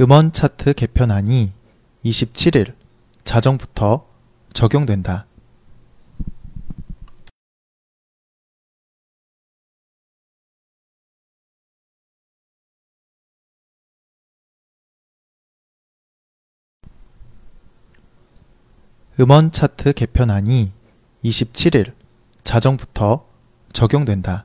음원 차트 개편안이 27일 자정부터 적용된다. 음원 차트 개편안이 27일 자정부터 적용된다.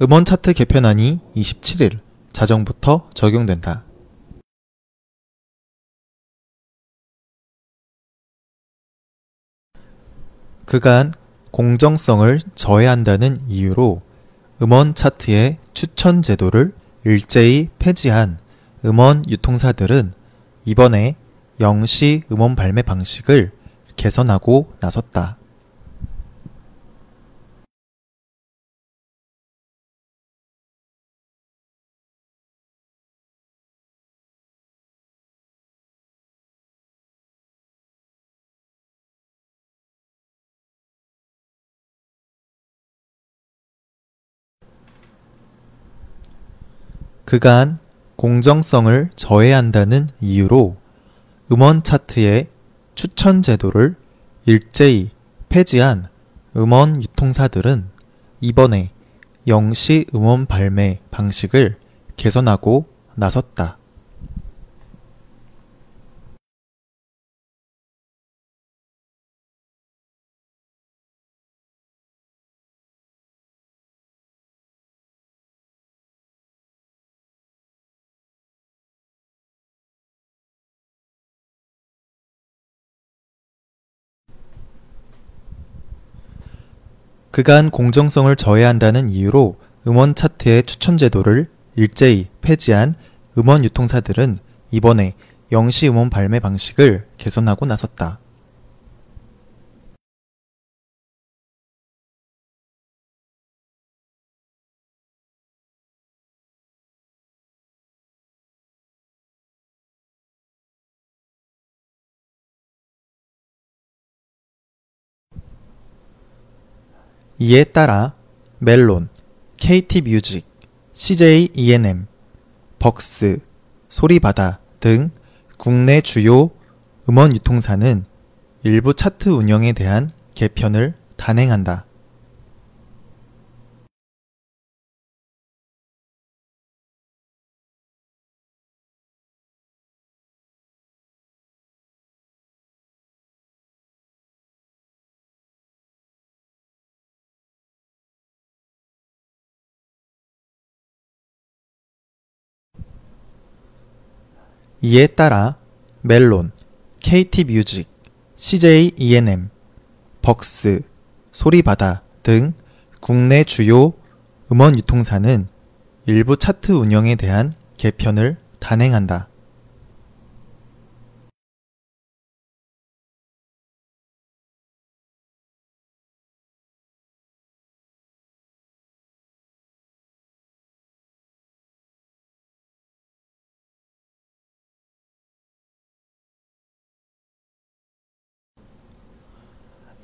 음원 차트 개편안이 27일 자정부터 적용된다. 그간 공정성을 저해한다는 이유로 음원 차트의 추천 제도를 일제히 폐지한 음원 유통사들은 이번에 영시 음원 발매 방식을 개선하고 나섰다. 그간 공정성을 저해한다는 이유로 음원 차트의 추천 제도를 일제히 폐지한 음원 유통사들은 이번에 영시 음원 발매 방식을 개선하고 나섰다. 그간 공정성을 저해한다는 이유로 음원 차트의 추천 제도를 일제히 폐지한 음원 유통사들은 이번에 영시 음원 발매 방식을 개선하고 나섰다. 이에 따라 멜론, KT뮤직, CJ ENM, 벅스, 소리바다 등 국내 주요 음원 유통사는 일부 차트 운영에 대한 개편을 단행한다. 이에 따라 멜론, KT뮤직, CJ ENM, 벅스, 소리바다 등 국내 주요 음원 유통사는 일부 차트 운영에 대한 개편을 단행한다.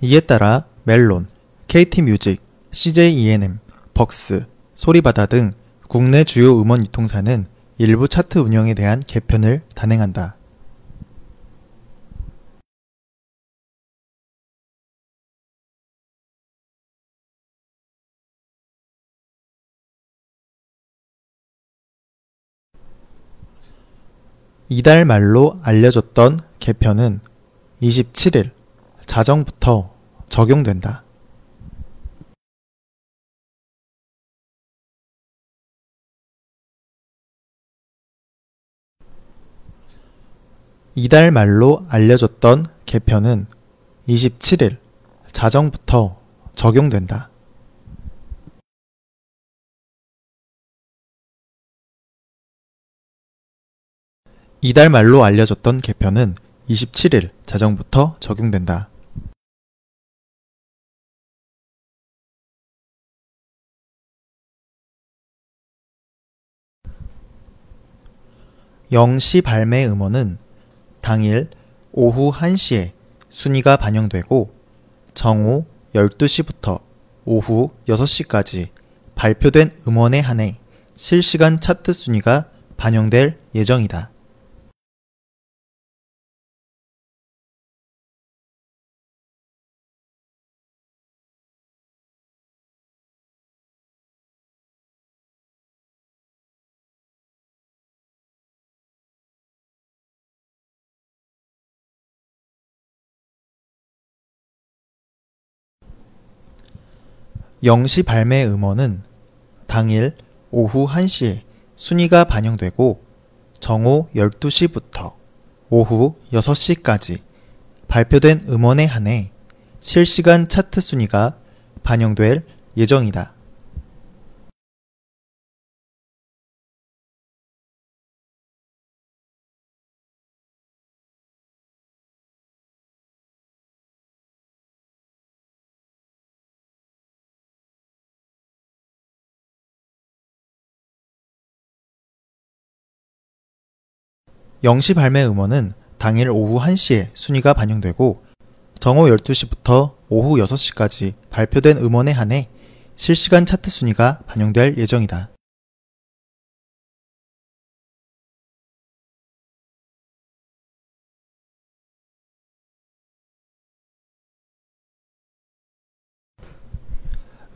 이에 따라 멜론, KT뮤직, CJ ENM, 벅스, 소리바다 등 국내 주요 음원 유통사는 일부 차트 운영에 대한 개편을 단행한다. 이달 말로 알려졌던 개편은 27일 자정부터 적용된다. 이달 말로 알려졌던 개편은 27일 자정부터 적용된다. 이달 말로 알려졌던 개편은 27일 자정부터 적용된다. 영시 발매 음원은 당일 오후 1시에 순위가 반영되고 정오 12시부터 오후 6시까지 발표된 음원에 한해 실시간 차트 순위가 반영될 예정이다. 영시 발매 음원은 당일 오후 1시에 순위가 반영되고 정오 12시부터 오후 6시까지 발표된 음원에 한해 실시간 차트 순위가 반영될 예정이다. 영시 발매 음원은 당일 오후 1시에 순위가 반영되고 정오 12시부터 오후 6시까지 발표된 음원에 한해 실시간 차트 순위가 반영될 예정이다.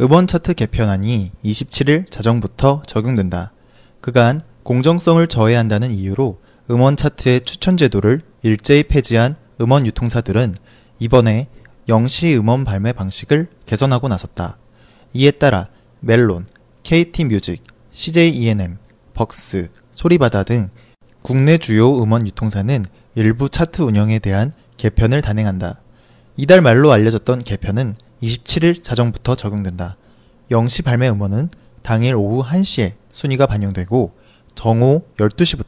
음원 차트 개편안이 27일 자정부터 적용된다. 그간 공정성을 저해한다는 이유로 음원 차트의 추천 제도를 일제히 폐지한 음원 유통사들은 이번에 영시 음원 발매 방식을 개선하고 나섰다. 이에 따라 멜론, KT 뮤직, CJ ENM, 벅스, 소리바다 등 국내 주요 음원 유통사는 일부 차트 운영에 대한 개편을 단행한다. 이달 말로 알려졌던 개편은 27일 자정부터 적용된다. 영시 발매 음원은 당일 오후 1시에 순위가 반영되고 정오 12시부터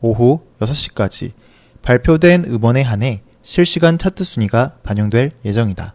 오후 6시까지 발표된 음원에 한해 실시간 차트 순위가 반영될 예정이다.